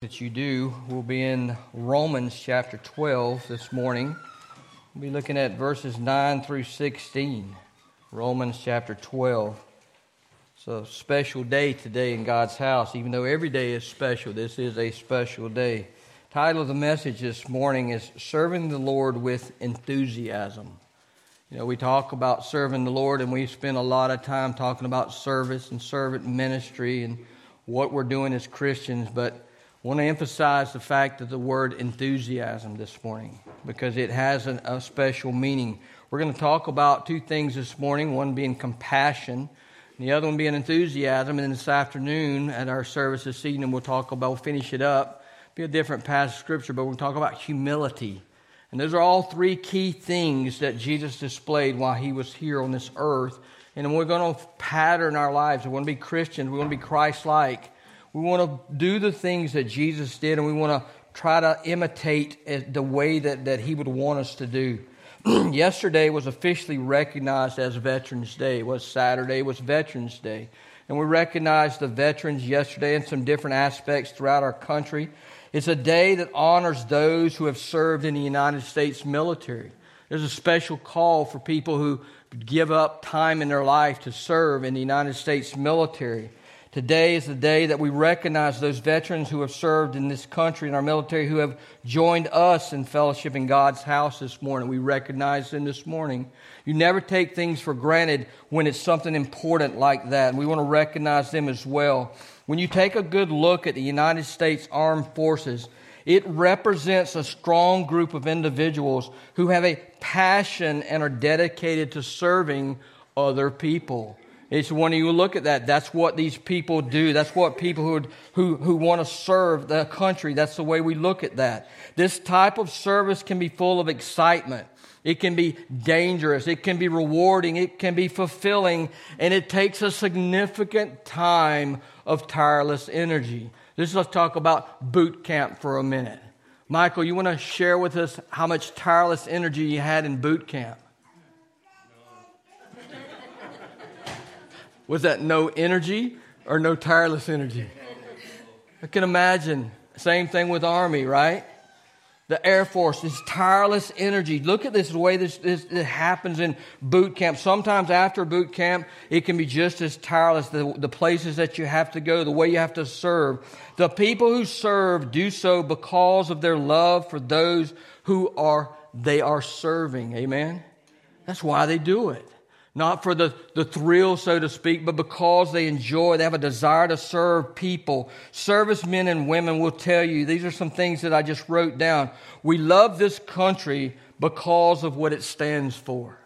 that you do We'll be in Romans chapter 12 this morning. We'll be looking at verses 9 through 16. Romans chapter 12. It's a special day today in God's house. Even though every day is special, this is a special day. Title of the message this morning is Serving the Lord with Enthusiasm. You know, we talk about serving the Lord, and we spend a lot of time talking about service and servant ministry and what we're doing as Christians, but want to emphasize the fact of the word enthusiasm this morning because it has an, a special meaning. We're going to talk about two things this morning one being compassion, the other one being enthusiasm. And then this afternoon at our service this evening, we'll talk about, we'll finish it up, be a different passage of scripture, but we'll talk about humility. And those are all three key things that Jesus displayed while he was here on this earth. And we're going to pattern our lives. We want to be Christians, we want to be Christ like. We want to do the things that Jesus did, and we want to try to imitate eh, the way that, that He would want us to do. Yesterday was officially recognized as Veterans Day. It was Saturday, it was Veterans Day. And we recognized the veterans yesterday in some different aspects throughout our country. It's a day that honors those who have served in the United States military. There's a special call for people who give up time in their life to serve in the United States military. Today is the day that we recognize those veterans who have served in this country and our military who have joined us in fellowship in God's house this morning. We recognize them this morning. You never take things for granted when it's something important like that. We want to recognize them as well. When you take a good look at the United States Armed Forces, it represents a strong group of individuals who have a passion and are dedicated to serving other people. It's when you look at that, that's what these people do. That's what people who, who, who want to serve the country, that's the way we look at that. This type of service can be full of excitement. It can be dangerous. It can be rewarding. It can be fulfilling. And it takes a significant time of tireless energy. This let's talk about boot camp for a minute. Michael, you want to share with us how much tireless energy you had in boot camp? Was that no energy or no tireless energy? I can imagine. Same thing with Army, right? The Air Force, this tireless energy. Look at this the way this, this, this, happens in boot camp. Sometimes after boot camp, it can be just as tireless. The, the places that you have to go, the way you have to serve. The people who serve do so because of their love for those who are they are serving. Amen. That's why they do it. Not for the, the thrill, so to speak, but because they enjoy, they have a desire to serve people. Servicemen and women will tell you, these are some things that I just wrote down. We love this country because of what it stands for.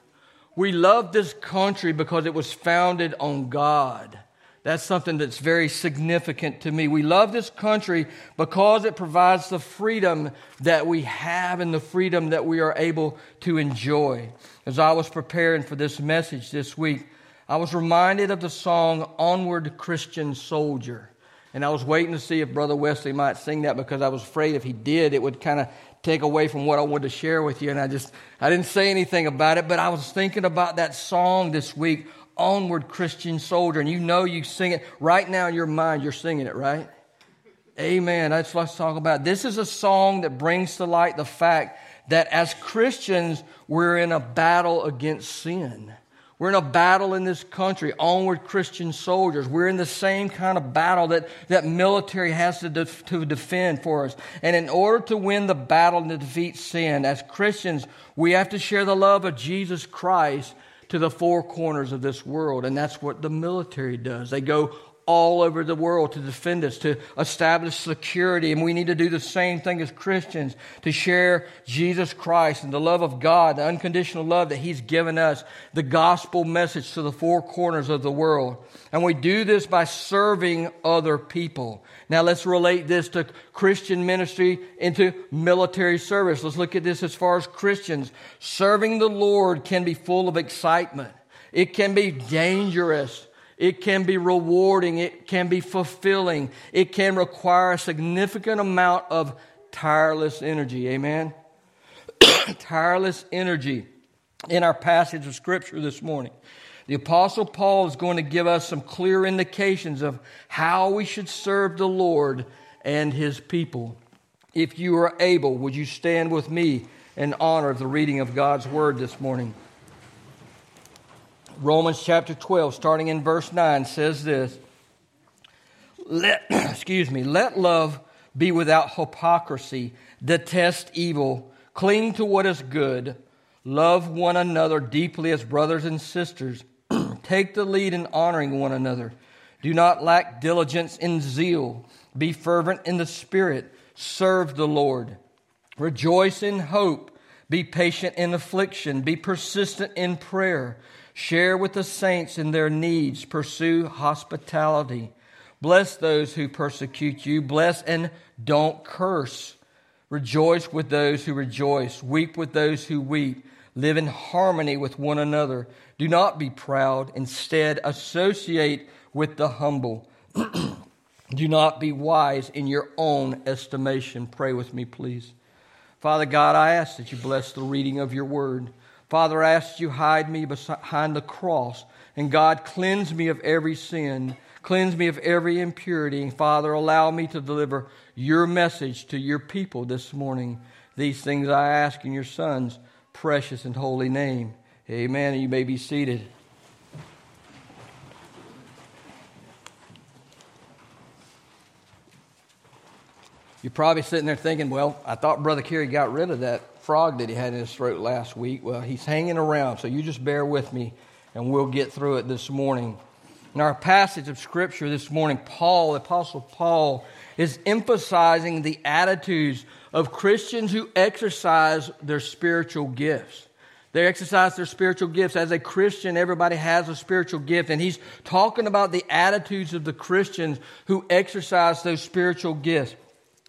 We love this country because it was founded on God. That's something that's very significant to me. We love this country because it provides the freedom that we have and the freedom that we are able to enjoy. As I was preparing for this message this week, I was reminded of the song Onward Christian Soldier. And I was waiting to see if Brother Wesley might sing that because I was afraid if he did, it would kind of take away from what I wanted to share with you. And I just, I didn't say anything about it, but I was thinking about that song this week, onward Christian soldier. And you know you sing it right now in your mind, you're singing it, right? Amen. That's what let's talk about. This is a song that brings to light the fact that as Christians, we're in a battle against sin. We're in a battle in this country, onward Christian soldiers. We're in the same kind of battle that, that military has to, def, to defend for us. And in order to win the battle and to defeat sin, as Christians, we have to share the love of Jesus Christ to the four corners of this world. And that's what the military does. They go all over the world to defend us, to establish security. And we need to do the same thing as Christians to share Jesus Christ and the love of God, the unconditional love that He's given us, the gospel message to the four corners of the world. And we do this by serving other people. Now let's relate this to Christian ministry into military service. Let's look at this as far as Christians. Serving the Lord can be full of excitement. It can be dangerous. It can be rewarding. It can be fulfilling. It can require a significant amount of tireless energy. Amen? tireless energy in our passage of Scripture this morning. The Apostle Paul is going to give us some clear indications of how we should serve the Lord and his people. If you are able, would you stand with me in honor of the reading of God's word this morning? Romans chapter 12, starting in verse 9, says this Let, excuse me, let love be without hypocrisy, detest evil, cling to what is good, love one another deeply as brothers and sisters, take the lead in honoring one another. Do not lack diligence in zeal, be fervent in the spirit, serve the Lord. Rejoice in hope, be patient in affliction, be persistent in prayer. Share with the saints in their needs. Pursue hospitality. Bless those who persecute you. Bless and don't curse. Rejoice with those who rejoice. Weep with those who weep. Live in harmony with one another. Do not be proud. Instead, associate with the humble. Do not be wise in your own estimation. Pray with me, please. Father God, I ask that you bless the reading of your word. Father, I ask you hide me behind the cross. And God, cleanse me of every sin. Cleanse me of every impurity. And Father, allow me to deliver your message to your people this morning. These things I ask in your Son's precious and holy name. Amen. You may be seated. You're probably sitting there thinking, well, I thought Brother Kerry got rid of that frog that he had in his throat last week. Well, he's hanging around, so you just bear with me and we'll get through it this morning. In our passage of Scripture this morning, Paul, Apostle Paul, is emphasizing the attitudes of Christians who exercise their spiritual gifts. They exercise their spiritual gifts. As a Christian, everybody has a spiritual gift. And he's talking about the attitudes of the Christians who exercise those spiritual gifts.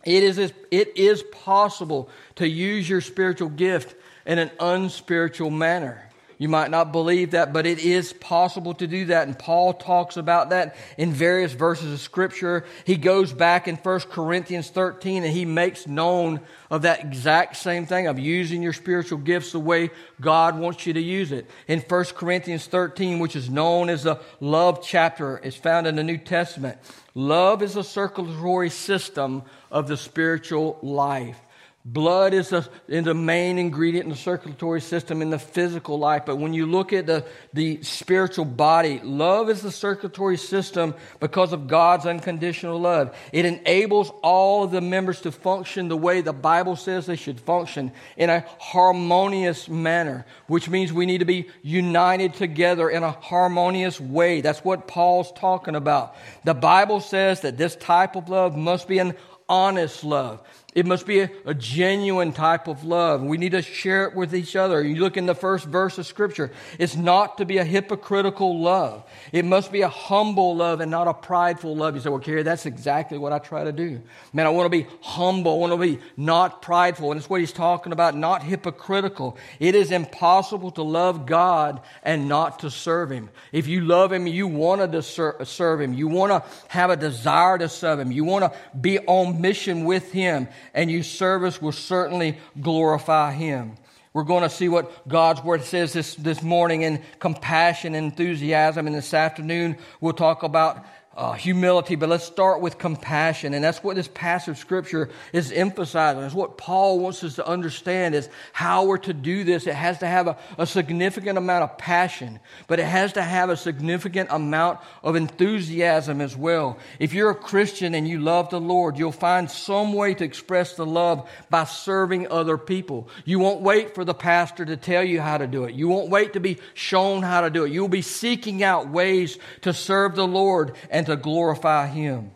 It is, it is possible to use your spiritual gift in an unspiritual manner. You might not believe that, but it is possible to do that. And Paul talks about that in various verses of Scripture. He goes back in 1 Corinthians 13 and he makes known of that exact same thing of using your spiritual gifts the way God wants you to use it. In 1 Corinthians 13, which is known as the love chapter, is found in the New Testament. Love is a circulatory system of the spiritual life. Blood is, a, is the main ingredient in the circulatory system in the physical life. But when you look at the, the spiritual body, love is the circulatory system because of God's unconditional love. It enables all of the members to function the way the Bible says they should function in a harmonious manner, which means we need to be united together in a harmonious way. That's what Paul's talking about. The Bible says that this type of love must be an honest love. It must be a, a, genuine type of love. We need to share it with each other. You look in the first verse of Scripture. It's not to be a hypocritical love. It must be a humble love and not a prideful love. You say, well, Kerry, that's exactly what I try to do. Man, I want to be humble. I want to be not prideful. And it's what he's talking about, not hypocritical. It is impossible to love God and not to serve Him. If you love Him, you want to serve Him. You want to have a desire to serve Him. You want to be on mission with Him and your service will certainly glorify Him. We're going to see what God's Word says this, this morning in compassion and enthusiasm. And this afternoon, we'll talk about uh, humility, but let's start with compassion. And that's what this passage of scripture is emphasizing. It's what Paul wants us to understand is how we're to do this. It has to have a, a significant amount of passion, but it has to have a significant amount of enthusiasm as well. If you're a Christian and you love the Lord, you'll find some way to express the love by serving other people. You won't wait for the pastor to tell you how to do it. You won't wait to be shown how to do it. You'll be seeking out ways to serve the Lord and and to glorify Him.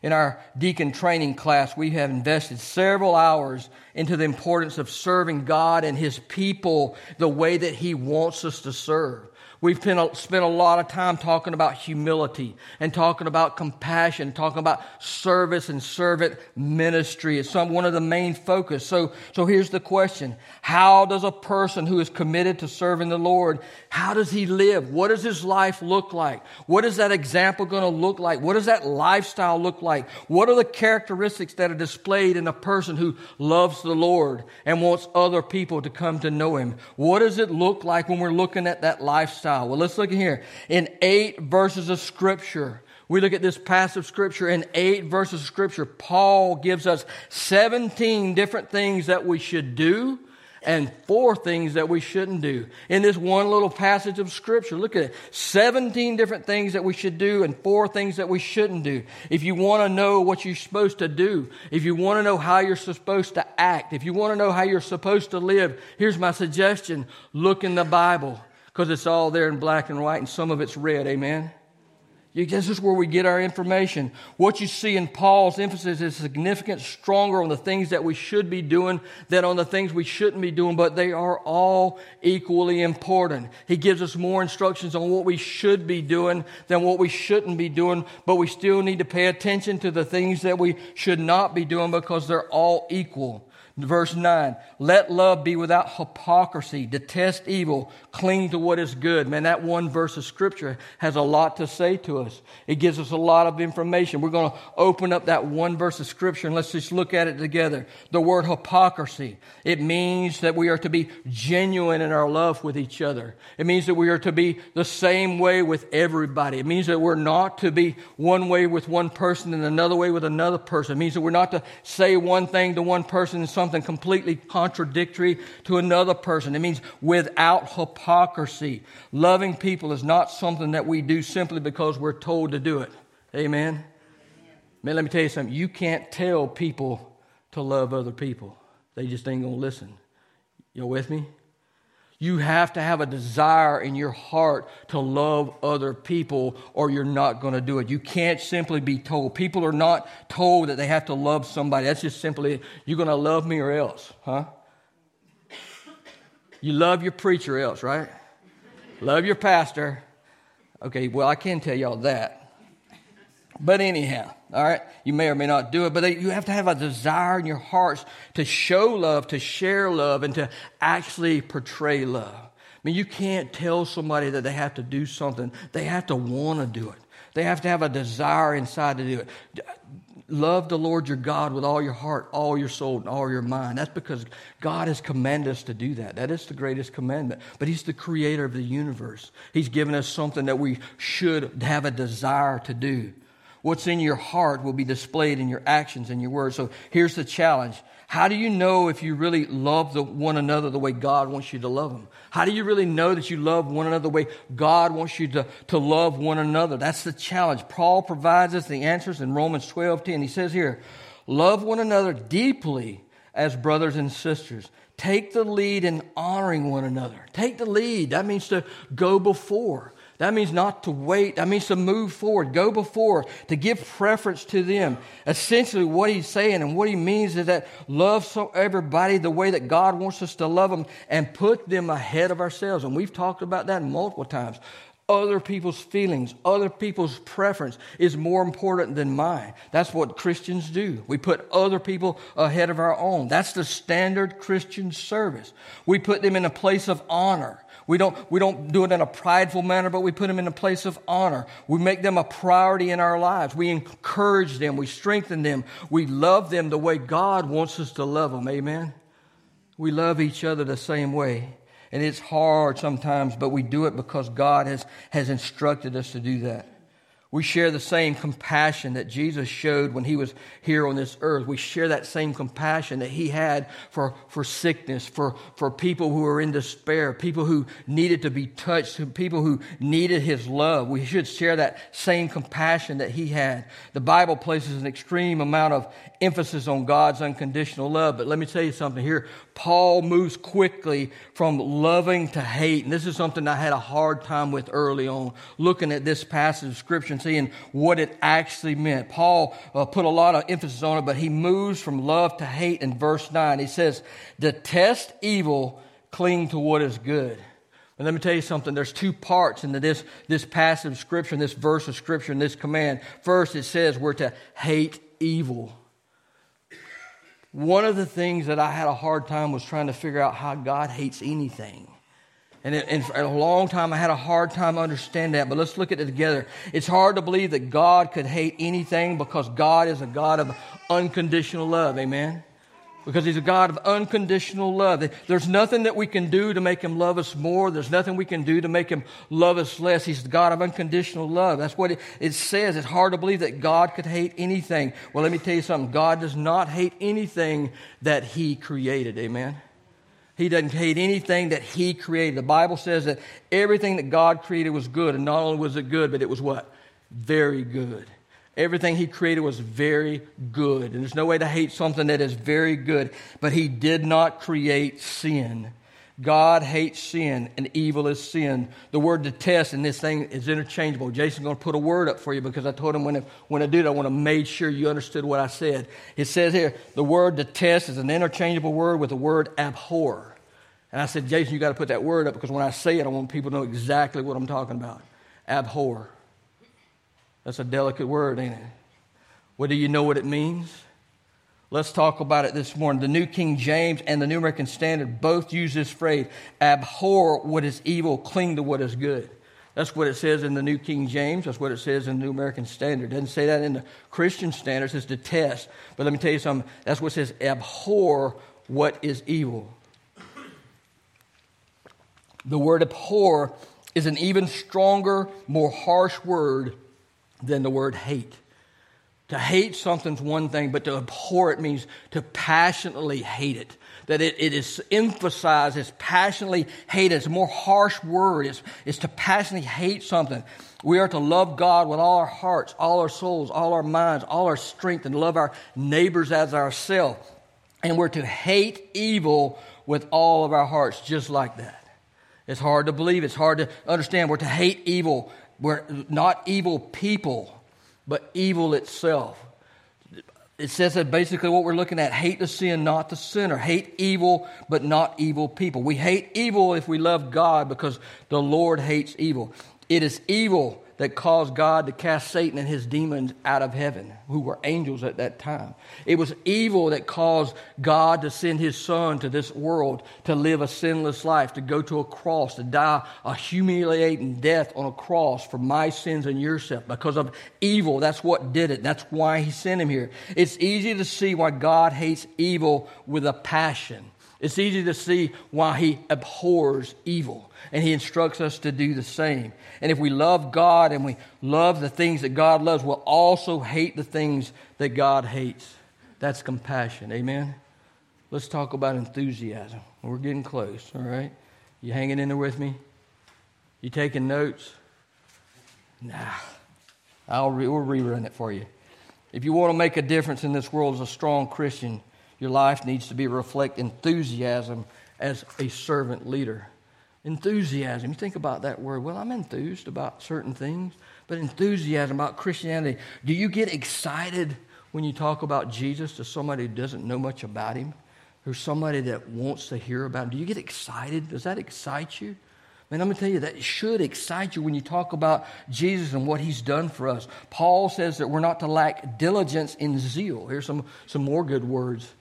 In our deacon training class, we have invested several hours into the importance of serving God and His people the way that He wants us to serve. We've spent a, lot of time talking about humility and talking about compassion, talking about service and servant ministry. It's some, one of the main focus. So, so here's the question. How does a person who is committed to serving the Lord, how does he live? What does his life look like? What is that example going to look like? What does that lifestyle look like? What are the characteristics that are displayed in a person who loves the Lord and wants other people to come to know him? What does it look like when we're looking at that lifestyle? Well, let's look here. In eight verses of scripture, We look at this passage of scripture in eight verses of scripture. Paul gives us 17 different things that we should do and four things that we shouldn't do. In this one little passage of scripture, look at it. 17 different things that we should do and four things that we shouldn't do. If you want to know what you're supposed to do, if you want to know how you're supposed to act, if you want to know how you're supposed to live, here's my suggestion. Look in the Bible because it's all there in black and white and some of it's red. Amen. This is where we get our information. What you see in Paul's emphasis is significant, stronger on the things that we should be doing than on the things we shouldn't be doing, but they are all equally important. He gives us more instructions on what we should be doing than what we shouldn't be doing, but we still need to pay attention to the things that we should not be doing because they're all equal. Verse 9, let love be without hypocrisy, detest evil, cling to what is good. Man, that one verse of scripture has a lot to say to us. It gives us a lot of information. We're going to open up that one verse of scripture and let's just look at it together. The word hypocrisy, it means that we are to be genuine in our love with each other. It means that we are to be the same way with everybody. It means that we're not to be one way with one person and another way with another person. It means that we're not to say one thing to one person and completely contradictory to another person. It means without hypocrisy. Loving people is not something that we do simply because we're told to do it. Amen? Man, let me tell you something. You can't tell people to love other people, they just ain't going to listen. You with me? You have to have a desire in your heart to love other people, or you're not going to do it. You can't simply be told. People are not told that they have to love somebody. That's just simply, you're going to love me or else, huh? You love your preacher else, right? love your pastor. Okay, well, I can tell y'all that. But anyhow, all right, you may or may not do it, but you have to have a desire in your hearts to show love, to share love, and to actually portray love. I mean, you can't tell somebody that they have to do something. They have to want to do it. They have to have a desire inside to do it. Love the Lord your God with all your heart, all your soul, and all your mind. That's because God has commanded us to do that. That is the greatest commandment. But He's the creator of the universe. He's given us something that we should have a desire to do. What's in your heart will be displayed in your actions and your words. So here's the challenge. How do you know if you really love the, one another the way God wants you to love them? How do you really know that you love one another the way God wants you to, to love one another? That's the challenge. Paul provides us the answers in Romans 12 10. He says here, Love one another deeply as brothers and sisters. Take the lead in honoring one another. Take the lead. That means to go before. That means not to wait. That means to move forward, go before, to give preference to them. Essentially, what he's saying and what he means is that love so everybody the way that God wants us to love them and put them ahead of ourselves. And we've talked about that multiple times. Other people's feelings, other people's preference is more important than mine. That's what Christians do. We put other people ahead of our own. That's the standard Christian service. We put them in a place of honor. We don't, we don't do it in a prideful manner, but we put them in a place of honor. We make them a priority in our lives. We encourage them. We strengthen them. We love them the way God wants us to love them. Amen. We love each other the same way. And it's hard sometimes, but we do it because God has, has instructed us to do that. We share the same compassion that Jesus showed when he was here on this earth. We share that same compassion that he had for, for sickness, for, for people who were in despair, people who needed to be touched, people who needed his love. We should share that same compassion that he had. The Bible places an extreme amount of emphasis on God's unconditional love. But let me tell you something here. Paul moves quickly from loving to hate. And this is something I had a hard time with early on, looking at this passage of Scripture and what it actually meant. Paul uh, put a lot of emphasis on it, but he moves from love to hate in verse 9. He says, Detest evil, cling to what is good. And let me tell you something. There's two parts into this, this passage of Scripture, this verse of Scripture, and this command. First, it says we're to hate evil. One of the things that I had a hard time was trying to figure out how God hates anything. And, it, and for a long time, I had a hard time understanding that. But let's look at it together. It's hard to believe that God could hate anything because God is a God of unconditional love. Amen. because he's a God of unconditional love. There's nothing that we can do to make him love us more. There's nothing we can do to make him love us less. He's the God of unconditional love. That's what it, it, says. It's hard to believe that God could hate anything. Well, let me tell you something. God does not hate anything that he created. Amen. He doesn't hate anything that he created. The Bible says that everything that God created was good, and not only was it good, but it was what? Very good. Everything he created was very good. And there's no way to hate something that is very good. But he did not create sin. God hates sin, and evil is sin. The word detest in this thing is interchangeable. Jason's going to put a word up for you because I told him when I, when I did, I want to make sure you understood what I said. It says here, the word detest is an interchangeable word with the word abhor. And I said, Jason, you got to put that word up because when I say it, I want people to know exactly what I'm talking about. Abhor. That's a delicate word, ain't it? Do you know what it means? Let's talk about it this morning. The New King James and the New American Standard both use this phrase abhor what is evil, cling to what is good. That's what it says in the New King James. That's what it says in the New American Standard. It doesn't say that in the Christian Standard. It says detest. But let me tell you something. That's what says abhor what is evil. The word abhor is an even stronger, more harsh word than the word hate. To hate something's one thing, but to abhor it means to passionately hate it. That it, it is emphasized as passionately hate. It's a more harsh word. It's, it's to passionately hate something. We are to love God with all our hearts, all our souls, all our minds, all our strength, and love our neighbors as ourselves. And we're to hate evil with all of our hearts, just like that. It's hard to believe. It's hard to understand. We're to hate evil we're not evil people, but evil itself. It says that basically what we're looking at hate the sin, not the sinner. Hate evil, but not evil people. We hate evil if we love God because the Lord hates evil. It is evil that caused God to cast Satan and his demons out of heaven, who were angels at that time. It was evil that caused God to send his son to this world to live a sinless life, to go to a cross, to die a humiliating death on a cross for my sins and your sins. Because of evil, that's what did it. That's why he sent him here. It's easy to see why God hates evil with a passion. It's easy to see why he abhors evil, and he instructs us to do the same. And if we love God and we love the things that God loves, we'll also hate the things that God hates. That's compassion. Amen? Let's talk about enthusiasm. We're getting close, all right? You hanging in there with me? You taking notes? Nah. I'll re- we'll rerun it for you. If you want to make a difference in this world as a strong Christian, your life needs to be reflect enthusiasm as a servant leader. Enthusiasm. You think about that word. Well, I'm enthused about certain things, but enthusiasm about Christianity. Do you get excited when you talk about Jesus to somebody who doesn't know much about him? Or somebody that wants to hear about him? Do you get excited? Does that excite you? Man, I'm going to tell you that should excite you when you talk about Jesus and what he's done for us. Paul says that we're not to lack diligence in zeal. Here's some, some more good words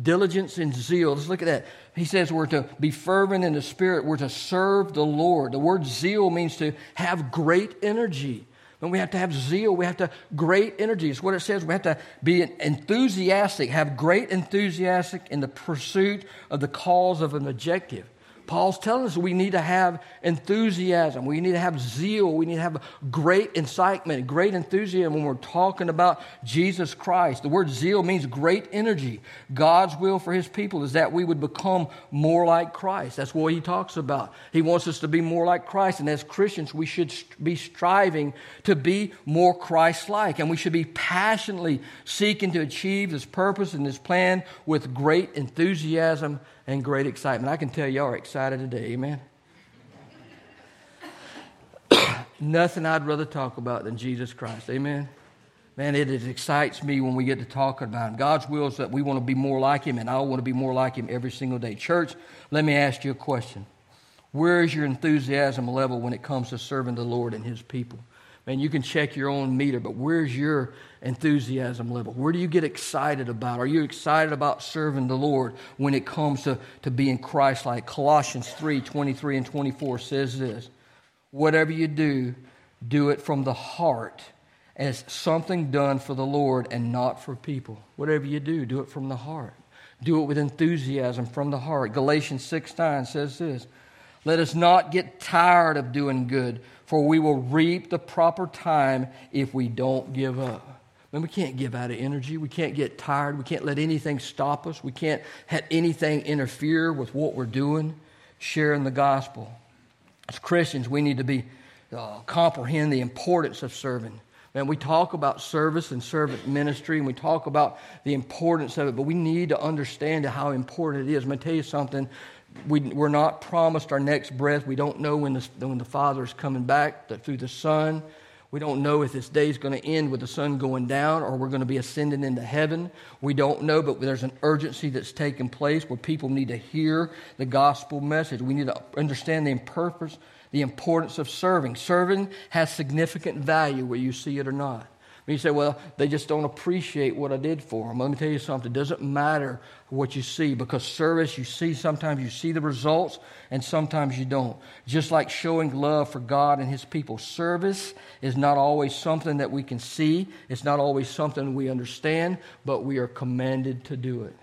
diligence and zeal. Let's look at that. He says we're to be fervent in the spirit, we're to serve the Lord. The word zeal means to have great energy. And we have to have zeal. We have to great energy. It's what it says. We have to be enthusiastic, have great enthusiastic in the pursuit of the cause of an objective. Paul's telling us we need to have enthusiasm. We need to have zeal. We need to have great incitement, great enthusiasm when we're talking about Jesus Christ. The word zeal means great energy. God's will for his people is that we would become more like Christ. That's what he talks about. He wants us to be more like Christ. And as Christians, we should be striving to be more Christ like. And we should be passionately seeking to achieve this purpose and this plan with great enthusiasm and great excitement. I can tell y'all are excited today, amen? Nothing I'd rather talk about than Jesus Christ, amen? Man, it, it excites me when we get to talking about Him. God's will is that we want to be more like Him, and I want to be more like Him every single day. Church, let me ask you a question. Where is your enthusiasm level when it comes to serving the Lord and His people? Man, you can check your own meter, but where's your enthusiasm level? Where do you get excited about? Are you excited about serving the Lord when it comes to, to being Christ like? Colossians 3 23 and 24 says this Whatever you do, do it from the heart as something done for the Lord and not for people. Whatever you do, do it from the heart. Do it with enthusiasm from the heart. Galatians 6 9 says this Let us not get tired of doing good, for we will reap the proper time if we don't give up. And we can't give out of energy. We can't get tired. We can't let anything stop us. We can't have anything interfere with what we're doing, sharing the gospel. As Christians, we need to be uh, comprehend the importance of serving. And we talk about service and servant ministry, and we talk about the importance of it, but we need to understand how important it is. I'm going to tell you something. We, we're not promised our next breath. We don't know when the, when the Father is coming back through the Son. We don't know if this day is going to end with the sun going down or we're going to be ascending into heaven. We don't know, but there's an urgency that's taking place where people need to hear the gospel message. We need to understand the purpose, the importance of serving. Serving has significant value whether you see it or not. When you say, well, they just don't appreciate what I did for them. Let me tell you something. It doesn't matter what you see because service, you see, sometimes you see the results and sometimes you don't. Just like showing love for God and His people. Service is not always something that we can see, it's not always something we understand, but we are commanded to do it.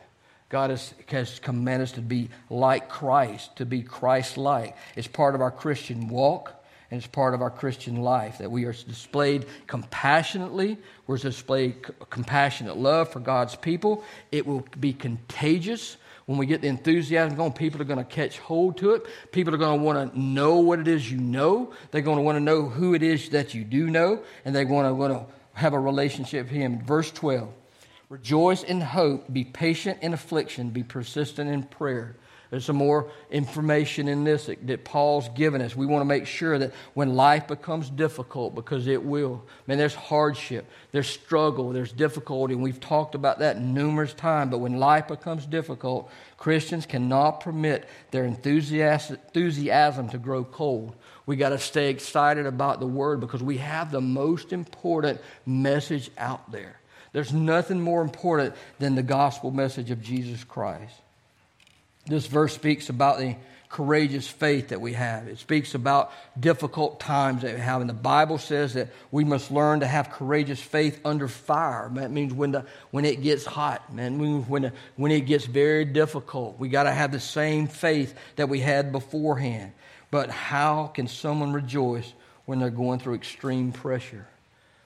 God has, has commanded us to be like Christ, to be Christ like. It's part of our Christian walk and it's part of our Christian life that we are displayed compassionately. We're displayed compassionate love for God's people. It will be contagious when we get the enthusiasm going. People are going to catch hold to it. People are going to want to know what it is you know. They're going to want to know who it is that you do know, and they want to want to have a relationship with Him. Verse twelve: Rejoice in hope. Be patient in affliction. Be persistent in prayer. There's some more information in this that, that, Paul's given us. We want to make sure that when life becomes difficult, because it will, man, there's hardship, there's struggle, there's difficulty, and we've talked about that numerous times. But when life becomes difficult, Christians cannot permit their enthusiasm, enthusiasm to grow cold. We got to stay excited about the word because we have the most important message out there. There's nothing more important than the gospel message of Jesus Christ. This verse speaks about the courageous faith that we have. It speaks about difficult times that we have. And the Bible says that we must learn to have courageous faith under fire. That means when, the, when it gets hot, man, when, the, when it gets very difficult. We got to have the same faith that we had beforehand. But how can someone rejoice when they're going through extreme pressure?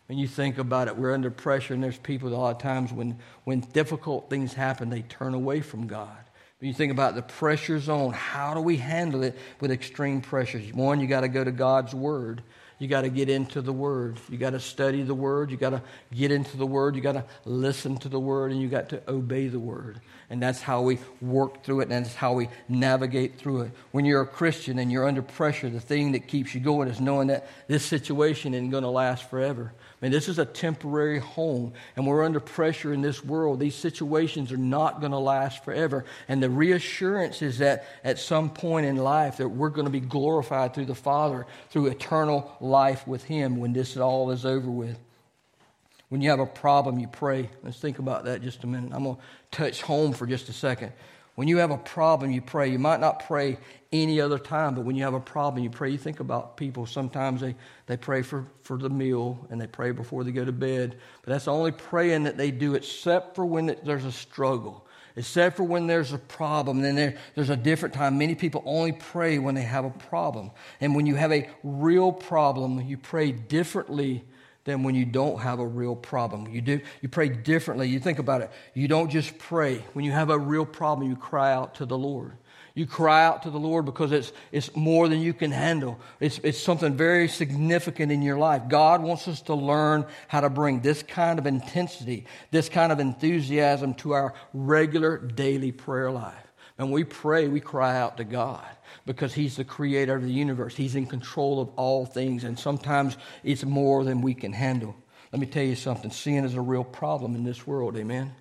When you think about it, we're under pressure, and there's people a lot of times when, when difficult things happen, they turn away from God. When you think about the pressures on, how do we handle it with extreme pressures? One, you got to go to God's Word. You got to get into the Word. You got to study the Word. You got to get into the Word. You got to listen to the Word, and you got to obey the Word. And that's how we work through it, and that's how we navigate through it. When you're a Christian and you're under pressure, the thing that keeps you going is knowing that this situation isn't going to last forever. I mean, this is a temporary home, and we're under pressure in this world. These situations are not going to last forever. And the reassurance is that at some point in life that we're going to be glorified through the Father, through eternal life with Him when this all is over with. When you have a problem, you pray. Let's think about that just a minute. I'm going to touch home for just a second. When you have a problem, you pray. You might not pray any other time, but when you have a problem, you pray. You think about people. Sometimes they, they pray for, for the meal and they pray before they go to bed. But that's the only praying that they do, except for when there's a struggle, except for when there's a problem. Then there, there's a different time. Many people only pray when they have a problem. And when you have a real problem, you pray differently than when you don't have a real problem. You do you pray differently. You think about it. You don't just pray. When you have a real problem, you cry out to the Lord. You cry out to the Lord because it's, it's more than you can handle. It's, it's something very significant in your life. God wants us to learn how to bring this kind of intensity, this kind of enthusiasm to our regular daily prayer life. And we pray, we cry out to God because He's the creator of the universe. He's in control of all things, and sometimes it's more than we can handle. Let me tell you something sin is a real problem in this world, amen?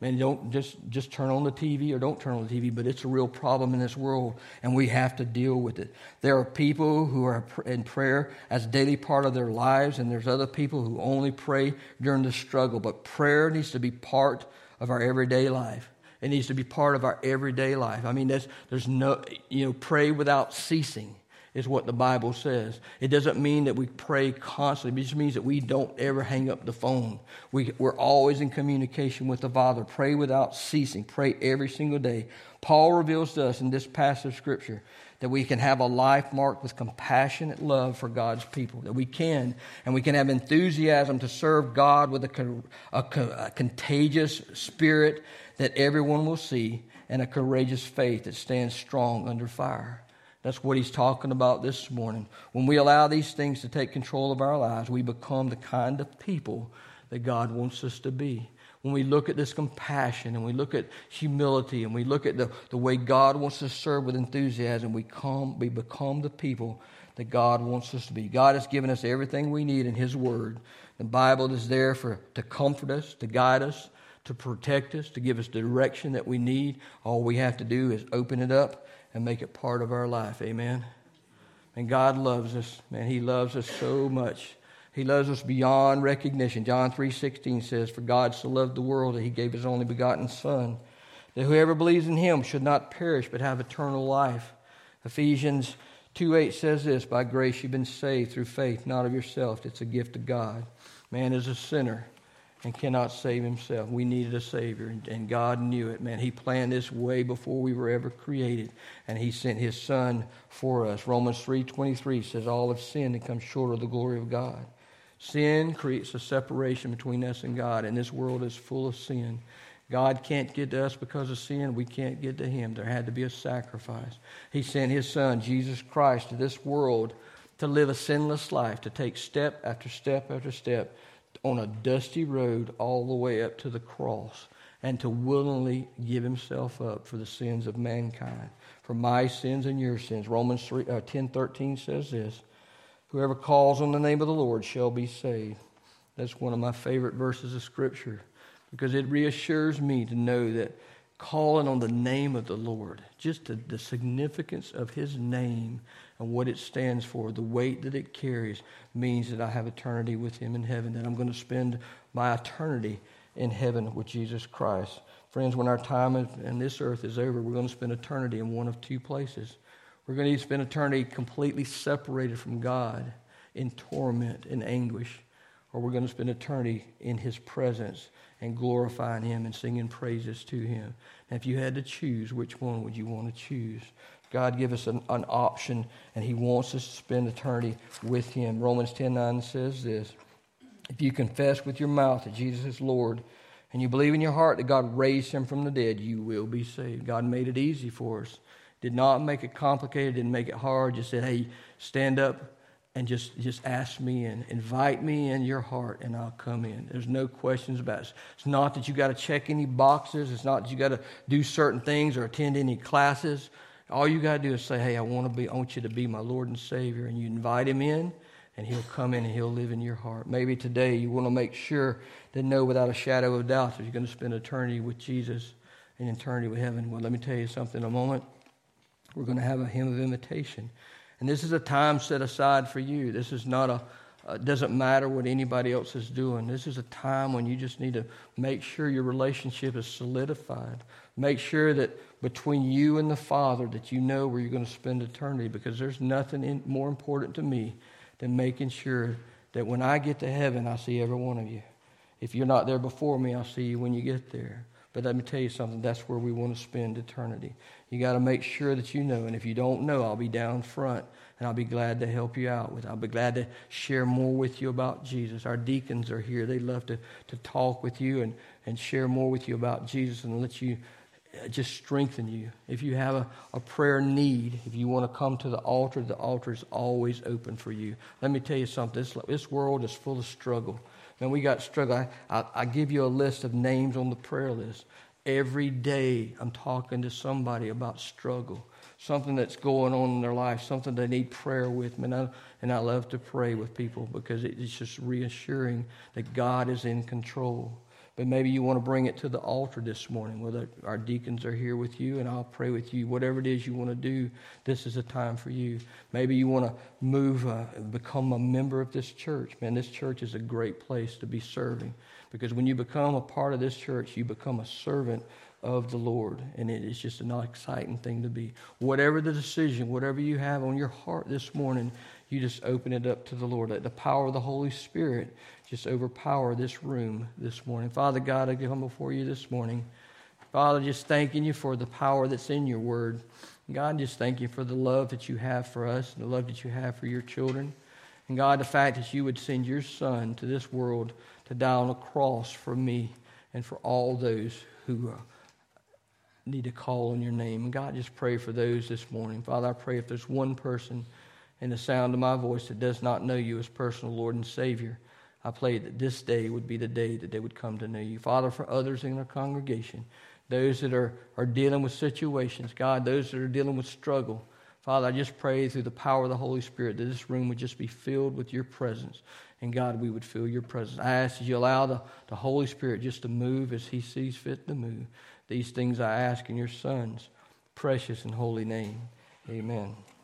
Man, don't just, just turn on the TV or don't turn on the TV, but it's a real problem in this world, and we have to deal with it. There are people who are in prayer as a daily part of their lives, and there's other people who only pray during the struggle. But prayer needs to be part of our everyday life. It needs to be part of our everyday life. I mean, there's no, you know, pray without ceasing. is what the Bible says. It doesn't mean that we pray constantly. It just means that we don't ever hang up the phone. We, we're always in communication with the Father. Pray without ceasing. Pray every single day. Paul reveals to us in this passage of Scripture that we can have a life marked with compassionate love for God's people, that we can, and we can have enthusiasm to serve God with a, a, a contagious spirit that everyone will see, and a courageous faith that stands strong under fire. That's what he's talking about this morning. When we allow these things to take control of our lives, we become the kind of people that God wants us to be. When we look at this compassion and we look at humility and we look at the, the way God wants us to serve with enthusiasm, we, come, we become the people that God wants us to be. God has given us everything we need in His Word. The Bible is there for, to comfort us, to guide us, to protect us, to give us the direction that we need. All we have to do is open it up and make it part of our life. Amen. And God loves us, man. He loves us so much. He loves us beyond recognition. John 3:16 says, "For God so loved the world that he gave his only begotten son, that whoever believes in him should not perish but have eternal life." Ephesians 2:8 says this, "By grace you've been saved through faith, not of yourself. It's a gift of God." Man is a sinner and cannot save himself. We needed a Savior, and God knew it, man. He planned this way before we were ever created, and He sent His Son for us. Romans 3.23 says, All have sinned and come short of the glory of God. Sin creates a separation between us and God, and this world is full of sin. God can't get to us because of sin. We can't get to Him. There had to be a sacrifice. He sent His Son, Jesus Christ, to this world to live a sinless life, to take step after step after step on a dusty road all the way up to the cross and to willingly give himself up for the sins of mankind, for my sins and your sins. Romans 3, uh, 10 13 says this Whoever calls on the name of the Lord shall be saved. That's one of my favorite verses of Scripture because it reassures me to know that calling on the name of the Lord, just the, the significance of his name and what it stands for, the weight that it carries, means that I have eternity with him in heaven, that I'm going to spend my eternity in heaven with Jesus Christ. Friends, when our time in this earth is over, we're going to spend eternity in one of two places. We're going to spend eternity completely separated from God in torment and anguish, or we're going to spend eternity in His presence and glorifying Him and singing praises to Him. And if you had to choose, which one would you want to choose? God give us an, an option, and He wants us to spend eternity with Him. Romans 10 9 says this If you confess with your mouth that Jesus is Lord, and you believe in your heart that God raised Him from the dead, you will be saved. God made it easy for us. Did not make it complicated, didn't make it hard, just said, hey, stand up and just, just ask me and invite me in your heart and I'll come in. There's no questions about it. It's not that you got to check any boxes. It's not that you got to do certain things or attend any classes. All you got to do is say, "Hey, I want to be. I want you to be my Lord and Savior," and you invite Him in, and He'll come in and He'll live in your heart. Maybe today you want to make sure to know without a shadow of doubt that you're going to spend eternity with Jesus and eternity with heaven. Well, let me tell you something. In a moment, we're going to have a hymn of invitation, and this is a time set aside for you. This is not a uh, doesn't matter what anybody else is doing. This is a time when you just need to make sure your relationship is solidified. Make sure that between you and the Father that you know where you're going to spend eternity because there's nothing in, more important to me than making sure that when I get to heaven, I see every one of you. If you're not there before me, I'll see you when you get there. But let me tell you something, that's where we want to spend eternity. You got to make sure that you know. And if you don't know, I'll be down front and I'll be glad to help you out with. I'll be glad to share more with you about Jesus. Our deacons are here. They love to, to talk with you and, and share more with you about Jesus and let you uh, just strengthen you. If you have a, a prayer need, if you want to come to the altar, the altar is always open for you. Let me tell you something this, this world is full of struggle. Man, we got struggle. I, I, I give you a list of names on the prayer list. Every day I'm talking to somebody about struggle, something that's going on in their life, something they need prayer with. Man, I, and I love to pray with people because it's just reassuring that God is in control. But maybe you want to bring it to the altar this morning. Whether our deacons are here with you and I'll pray with you. Whatever it is you want to do, this is a time for you. Maybe you want to move, uh, become a member of this church. Man, this church is a great place to be serving. Because when you become a part of this church, you become a servant of the Lord. And it is just an exciting thing to be. Whatever the decision, whatever you have on your heart this morning, you just open it up to the Lord. Let the power of the Holy Spirit just overpower this room this morning. Father God, I come before you this morning. Father, just thanking you for the power that's in your word. God, just thank you for the love that you have for us and the love that you have for your children. And God, the fact that you would send your son to this world to die on a cross for me and for all those who uh, need to call on your name. And God, just pray for those this morning. Father, I pray if there's one person in the sound of my voice that does not know you as personal Lord and Savior, I pray that this day would be the day that they would come to know you. Father, for others in our congregation, those that are, are dealing with situations, God, those that are dealing with struggle, Father, I just pray through the power of the Holy Spirit that this room would just be filled with your presence. And God, we would feel your presence. I ask that you allow the, the Holy Spirit just to move as he sees fit to move. These things I ask in your Son's precious and holy name. Amen.